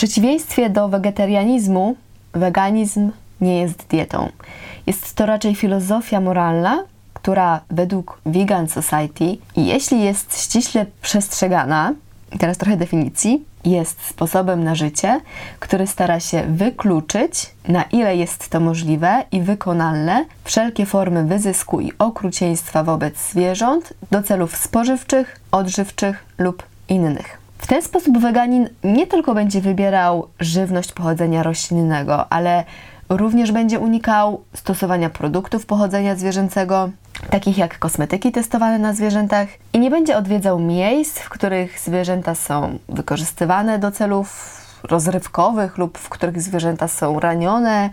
przeciwieństwie do wegetarianizmu, weganizm nie jest dietą. Jest to raczej filozofia moralna, która według Vegan Society, jeśli jest ściśle przestrzegana, teraz trochę definicji, jest sposobem na życie, który stara się wykluczyć, na ile jest to możliwe i wykonalne, wszelkie formy wyzysku i okrucieństwa wobec zwierząt do celów spożywczych, odżywczych lub innych. W ten sposób weganin nie tylko będzie wybierał żywność pochodzenia roślinnego, ale również będzie unikał stosowania produktów pochodzenia zwierzęcego, takich jak kosmetyki testowane na zwierzętach, i nie będzie odwiedzał miejsc, w których zwierzęta są wykorzystywane do celów rozrywkowych lub w których zwierzęta są ranione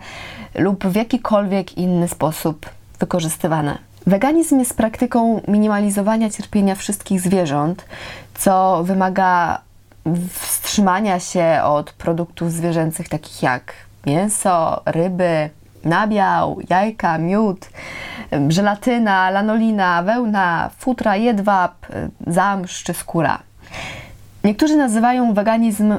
lub w jakikolwiek inny sposób wykorzystywane. Weganizm jest praktyką minimalizowania cierpienia wszystkich zwierząt, co wymaga wstrzymania się od produktów zwierzęcych takich jak mięso, ryby, nabiał, jajka, miód, żelatyna, lanolina, wełna, futra, jedwab, zamsz czy skóra. Niektórzy nazywają weganizm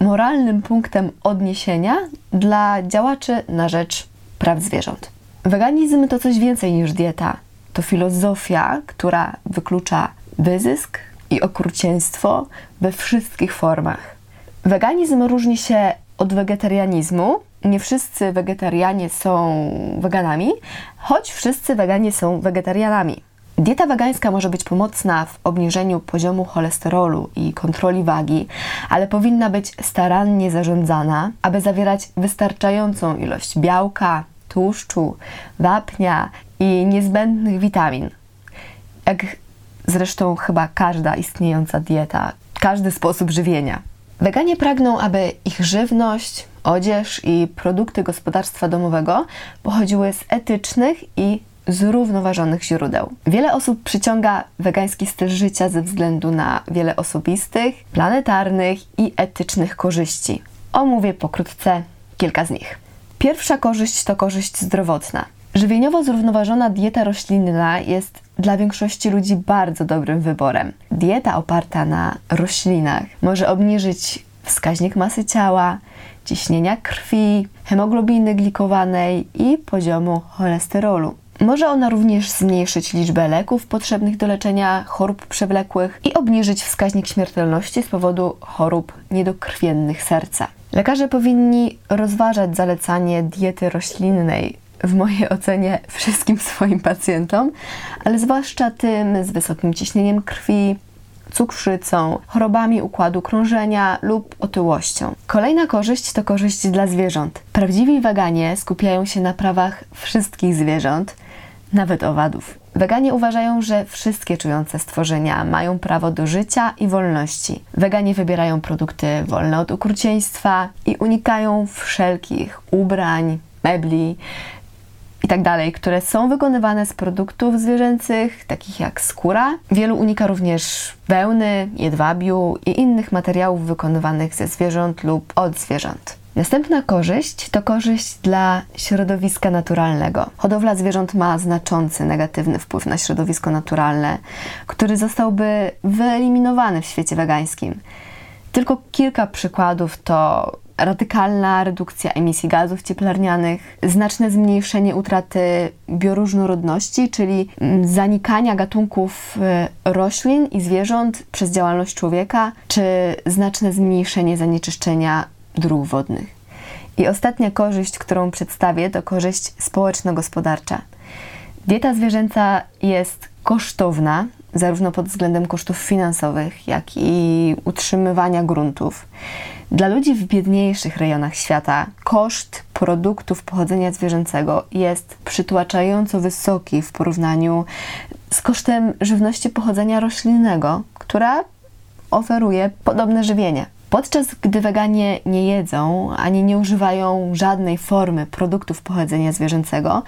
moralnym punktem odniesienia dla działaczy na rzecz praw zwierząt. Weganizm to coś więcej niż dieta. To filozofia, która wyklucza wyzysk i okrucieństwo we wszystkich formach. Weganizm różni się od wegetarianizmu. Nie wszyscy wegetarianie są weganami, choć wszyscy weganie są wegetarianami. Dieta wegańska może być pomocna w obniżeniu poziomu cholesterolu i kontroli wagi, ale powinna być starannie zarządzana, aby zawierać wystarczającą ilość białka, tłuszczu, wapnia i niezbędnych witamin. Jak zresztą chyba każda istniejąca dieta, każdy sposób żywienia. Weganie pragną, aby ich żywność, odzież i produkty gospodarstwa domowego pochodziły z etycznych i zrównoważonych źródeł. Wiele osób przyciąga wegański styl życia ze względu na wiele osobistych, planetarnych i etycznych korzyści. Omówię pokrótce kilka z nich. Pierwsza korzyść to korzyść zdrowotna. Żywieniowo zrównoważona dieta roślinna jest dla większości ludzi bardzo dobrym wyborem. Dieta oparta na roślinach może obniżyć wskaźnik masy ciała, ciśnienia krwi, hemoglobiny glikowanej i poziomu cholesterolu. Może ona również zmniejszyć liczbę leków potrzebnych do leczenia chorób przewlekłych i obniżyć wskaźnik śmiertelności z powodu chorób niedokrwiennych serca. Lekarze powinni rozważać zalecanie diety roślinnej w mojej ocenie wszystkim swoim pacjentom, ale zwłaszcza tym z wysokim ciśnieniem krwi, cukrzycą, chorobami układu krążenia lub otyłością. Kolejna korzyść to korzyść dla zwierząt. Prawdziwi weganie skupiają się na prawach wszystkich zwierząt, nawet owadów. Weganie uważają, że wszystkie czujące stworzenia mają prawo do życia i wolności. Weganie wybierają produkty wolne od okrucieństwa i unikają wszelkich ubrań, mebli, i tak dalej, które są wykonywane z produktów zwierzęcych, takich jak skóra. Wielu unika również wełny, jedwabiu i innych materiałów wykonywanych ze zwierząt lub od zwierząt. Następna korzyść to korzyść dla środowiska naturalnego. Hodowla zwierząt ma znaczący negatywny wpływ na środowisko naturalne, który zostałby wyeliminowany w świecie wegańskim. Tylko kilka przykładów to radykalna redukcja emisji gazów cieplarnianych, znaczne zmniejszenie utraty bioróżnorodności, czyli mm, zanikania gatunków y, roślin i zwierząt przez działalność człowieka, czy znaczne zmniejszenie zanieczyszczenia dróg wodnych. I ostatnia korzyść, którą przedstawię, to korzyść społeczno-gospodarcza. Dieta zwierzęca jest kosztowna, zarówno pod względem kosztów finansowych, jak i utrzymywania gruntów. Dla ludzi w biedniejszych rejonach świata koszt produktów pochodzenia zwierzęcego jest przytłaczająco wysoki w porównaniu z kosztem żywności pochodzenia roślinnego, która oferuje podobne żywienie. Podczas gdy weganie nie jedzą ani nie używają żadnej formy produktów pochodzenia zwierzęcego,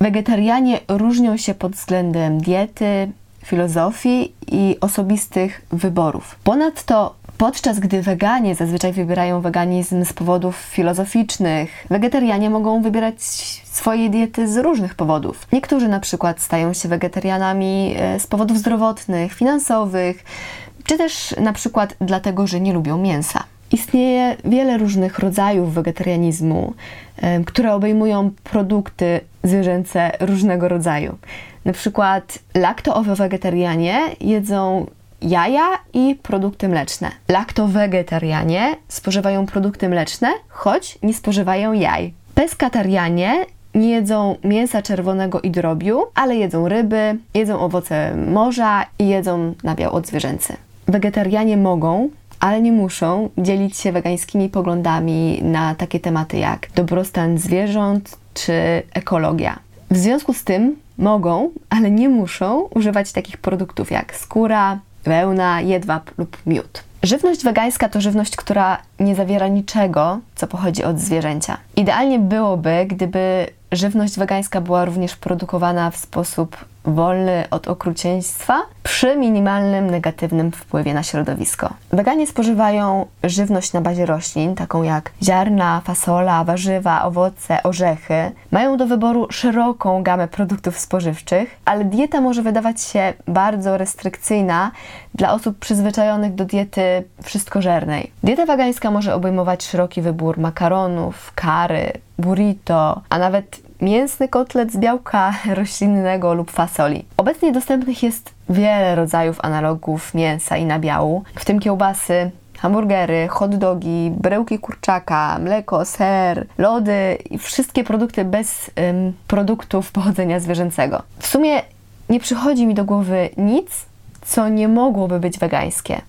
wegetarianie różnią się pod względem diety, filozofii i osobistych wyborów. Ponadto Podczas gdy weganie zazwyczaj wybierają weganizm z powodów filozoficznych, wegetarianie mogą wybierać swoje diety z różnych powodów. Niektórzy na przykład stają się wegetarianami e, z powodów zdrowotnych, finansowych, czy też na przykład dlatego, że nie lubią mięsa. Istnieje wiele różnych rodzajów wegetarianizmu, które obejmują produkty zwierzęce różnego rodzaju. Na przykład lakto-owo-wegetarianie jedzą jaja i produkty mleczne. Lakto-wegetarianie spożywają produkty mleczne, choć nie spożywają jaj. Peskatarianie nie jedzą mięsa czerwonego i drobiu, ale jedzą ryby, jedzą owoce morza i jedzą nabiał odzwierzęcy. Wegetarianie mogą, ale nie muszą dzielić się wegańskimi poglądami na takie tematy jak dobrostan zwierząt czy ekologia. W związku z tym mogą, ale nie muszą używać takich produktów jak skóra, wełna, jedwab lub miód. Żywność wegańska to żywność, która nie zawiera niczego, co pochodzi od zwierzęcia. Idealnie byłoby, gdyby żywność wegańska była również produkowana w sposób wolny od okrucieństwa przy minimalnym negatywnym wpływie na środowisko. Weganie spożywają żywność na bazie roślin, taką jak ziarna, fasola, warzywa, owoce, orzechy. Mają do wyboru szeroką gamę produktów spożywczych, ale dieta może wydawać się bardzo restrykcyjna dla osób przyzwyczajonych do diety wszystkożernej. Dieta wegańska może obejmować szeroki wybór makaronów, kary, burrito, a nawet mięsny kotlet z białka roślinnego lub fasoli. Obecnie dostępnych jest wiele rodzajów analogów mięsa i nabiału, w tym kiełbasy, hamburgery, hot dogi, bryłki kurczaka, mleko, ser, lody i wszystkie produkty bez ym, produktów pochodzenia zwierzęcego. W sumie nie przychodzi mi do głowy nic, co nie mogłoby być wegańskie.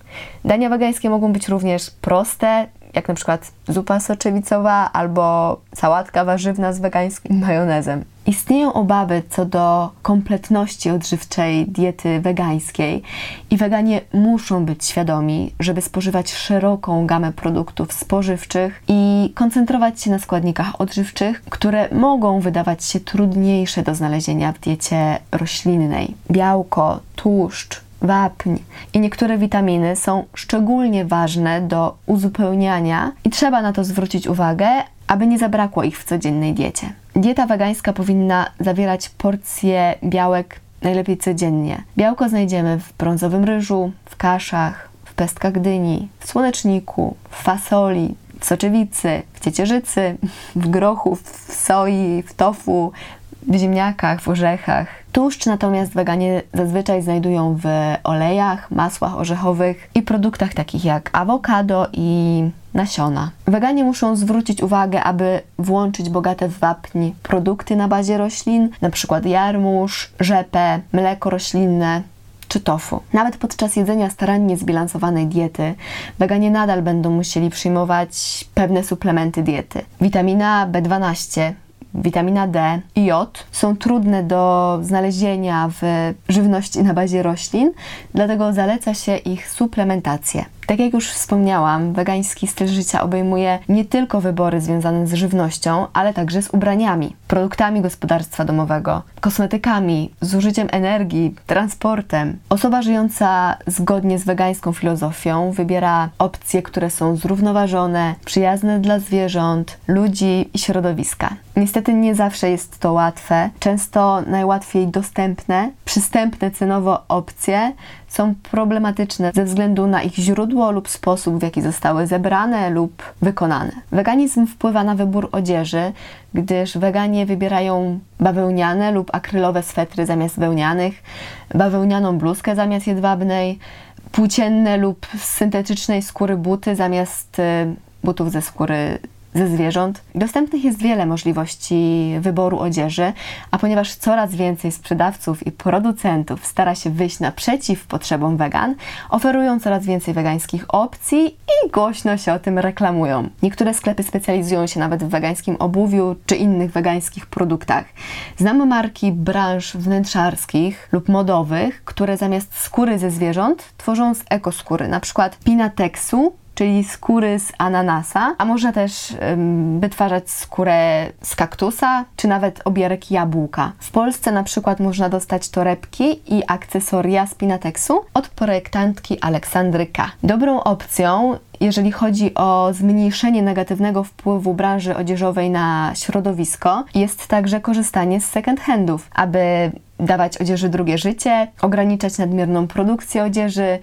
Dania wegańskie mogą być również proste, jak na przykład zupa soczewicowa albo sałatka warzywna z wegańskim majonezem. Istnieją obawy co do kompletności odżywczej diety wegańskiej i weganie muszą być świadomi, żeby spożywać szeroką gamę produktów spożywczych i koncentrować się na składnikach odżywczych, które mogą wydawać się trudniejsze do znalezienia w diecie roślinnej. Białko, tłuszcz, wapń i niektóre witaminy są szczególnie ważne do uzupełniania i trzeba na to zwrócić uwagę, aby nie zabrakło ich w codziennej diecie. Dieta wegańska powinna zawierać porcje białek najlepiej codziennie. Białko znajdziemy w brązowym ryżu, w kaszach, w pestkach dyni, w słoneczniku, w fasoli, w soczewicy, w ciecierzycy, w grochu, w soi, w tofu, w ziemniakach, w orzechach. Tłuszcz natomiast weganie zazwyczaj znajdują w olejach, masłach orzechowych i produktach takich jak awokado i nasiona. Weganie muszą zwrócić uwagę, aby włączyć bogate w wapń produkty na bazie roślin, np. jarmuż, rzepę, mleko roślinne, czy tofu. Nawet podczas jedzenia starannie zbilansowanej diety, weganie nadal będą musieli przyjmować pewne suplementy diety. Witamina B12, witamina D i jod są trudne do znalezienia w żywności na bazie roślin, dlatego zaleca się ich suplementację. Tak jak już wspomniałam, wegański styl życia obejmuje nie tylko wybory związane z żywnością, ale także z ubraniami, produktami gospodarstwa domowego, kosmetykami, zużyciem energii, transportem. Osoba żyjąca zgodnie z wegańską filozofią wybiera opcje, które są zrównoważone, przyjazne dla zwierząt, ludzi i środowiska. Niestety nie zawsze jest to łatwe. Często najłatwiej dostępne, przystępne cenowo opcje są problematyczne ze względu na ich źródło lub sposób, w jaki zostały zebrane lub wykonane. Weganizm wpływa na wybór odzieży, gdyż weganie wybierają bawełniane lub akrylowe swetry zamiast wełnianych, bawełnianą bluzkę zamiast jedwabnej, płócienne lub syntetycznej skóry buty zamiast y, butów ze skóry ze zwierząt. Dostępnych jest wiele możliwości wyboru odzieży, a ponieważ coraz więcej sprzedawców i producentów stara się wyjść naprzeciw potrzebom wegan, oferują coraz więcej wegańskich opcji i głośno się o tym reklamują. Niektóre sklepy specjalizują się nawet w wegańskim obuwiu czy innych wegańskich produktach. Znamy marki branż wnętrzarskich lub modowych, które zamiast skóry ze zwierząt tworzą z ekoskóry, na przykład Pinatexu czyli skóry z ananasa, a można też ym, wytwarzać skórę z kaktusa, czy nawet obierek jabłka. W Polsce na przykład można dostać torebki i akcesoria z Pinatexu od projektantki Aleksandry K. Dobrą opcją jeżeli chodzi o zmniejszenie negatywnego wpływu branży odzieżowej na środowisko, jest także korzystanie z second handów, aby dawać odzieży drugie życie, ograniczać nadmierną produkcję odzieży,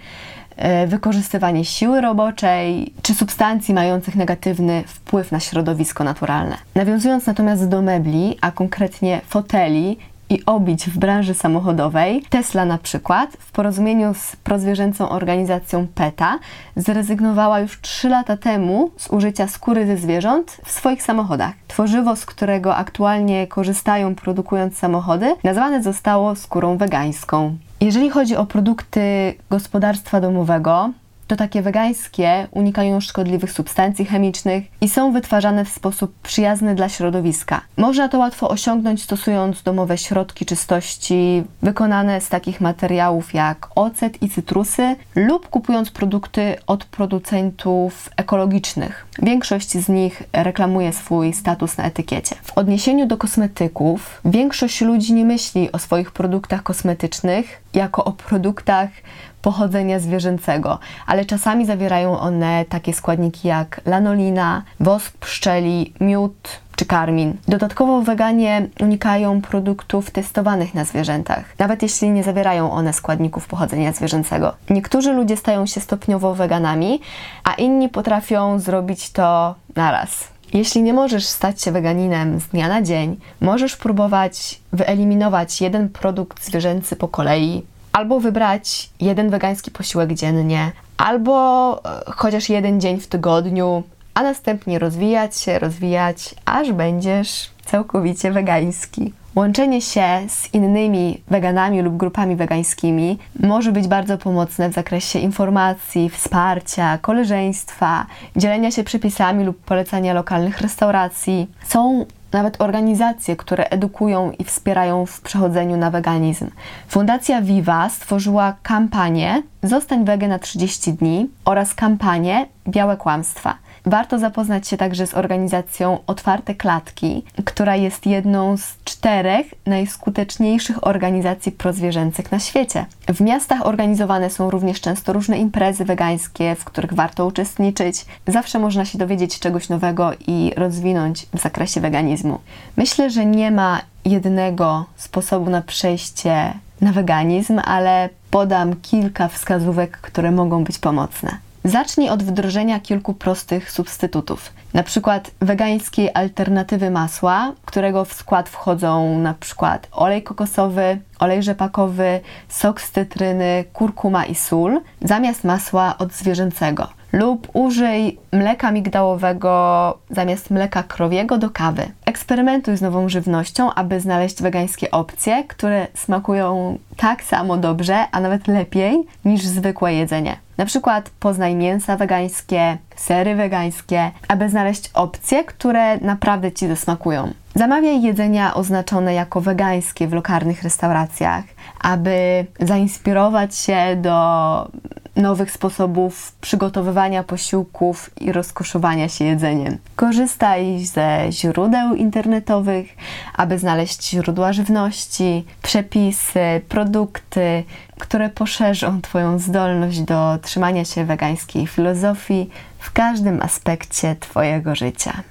wykorzystywanie siły roboczej czy substancji mających negatywny wpływ na środowisko naturalne. Nawiązując natomiast do mebli, a konkretnie foteli i obić w branży samochodowej, Tesla na przykład w porozumieniu z prozwierzęcą organizacją PETA zrezygnowała już 3 lata temu z użycia skóry ze zwierząt w swoich samochodach. Tworzywo, z którego aktualnie korzystają produkując samochody, nazwane zostało skórą wegańską. Jeżeli chodzi o produkty gospodarstwa domowego, to takie wegańskie unikają szkodliwych substancji chemicznych i są wytwarzane w sposób przyjazny dla środowiska. Można to łatwo osiągnąć stosując domowe środki czystości wykonane z takich materiałów jak ocet i cytrusy lub kupując produkty od producentów ekologicznych. Większość z nich reklamuje swój status na etykiecie. W odniesieniu do kosmetyków, większość ludzi nie myśli o swoich produktach kosmetycznych jako o produktach pochodzenia zwierzęcego, ale czasami zawierają one takie składniki jak lanolina, wosk pszczeli, miód czy karmin. Dodatkowo weganie unikają produktów testowanych na zwierzętach, nawet jeśli nie zawierają one składników pochodzenia zwierzęcego. Niektórzy ludzie stają się stopniowo weganami, a inni potrafią zrobić to naraz. Jeśli nie możesz stać się weganinem z dnia na dzień, możesz próbować wyeliminować jeden produkt zwierzęcy po kolei, albo wybrać jeden wegański posiłek dziennie, albo e, chociaż jeden dzień w tygodniu, a następnie rozwijać się, rozwijać, aż będziesz całkowicie wegański. Łączenie się z innymi weganami lub grupami wegańskimi może być bardzo pomocne w zakresie informacji, wsparcia, koleżeństwa, dzielenia się przepisami lub polecania lokalnych restauracji. Są nawet organizacje, które edukują i wspierają w przechodzeniu na weganizm. Fundacja Viva stworzyła kampanię Zostań wege na 30 dni oraz kampanię Białe Kłamstwa – Warto zapoznać się także z organizacją Otwarte Klatki, która jest jedną z czterech najskuteczniejszych organizacji prozwierzęcych na świecie. W miastach organizowane są również często różne imprezy wegańskie, w których warto uczestniczyć. Zawsze można się dowiedzieć czegoś nowego i rozwinąć w zakresie weganizmu. Myślę, że nie ma jednego sposobu na przejście na weganizm, ale podam kilka wskazówek, które mogą być pomocne. Zacznij od wdrożenia kilku prostych substytutów. Na przykład wegańskiej alternatywy masła, którego w skład wchodzą na przykład olej kokosowy, olej rzepakowy, sok z cytryny, kurkuma i sól, zamiast masła odzwierzęcego. Lub użyj mleka migdałowego zamiast mleka krowiego do kawy. Eksperymentuj z nową żywnością, aby znaleźć wegańskie opcje, które smakują tak samo dobrze, a nawet lepiej niż zwykłe jedzenie. Na przykład poznaj mięsa wegańskie, sery wegańskie, aby znaleźć opcje, które naprawdę Ci zasmakują. Zamawiaj jedzenia oznaczone jako wegańskie w lokalnych restauracjach, aby zainspirować się do nowych sposobów przygotowywania posiłków i rozkoszowania się jedzeniem. Korzystaj ze źródeł internetowych, aby znaleźć źródła żywności, przepisy, produkty, które poszerzą Twoją zdolność do trzymania się wegańskiej filozofii w każdym aspekcie Twojego życia.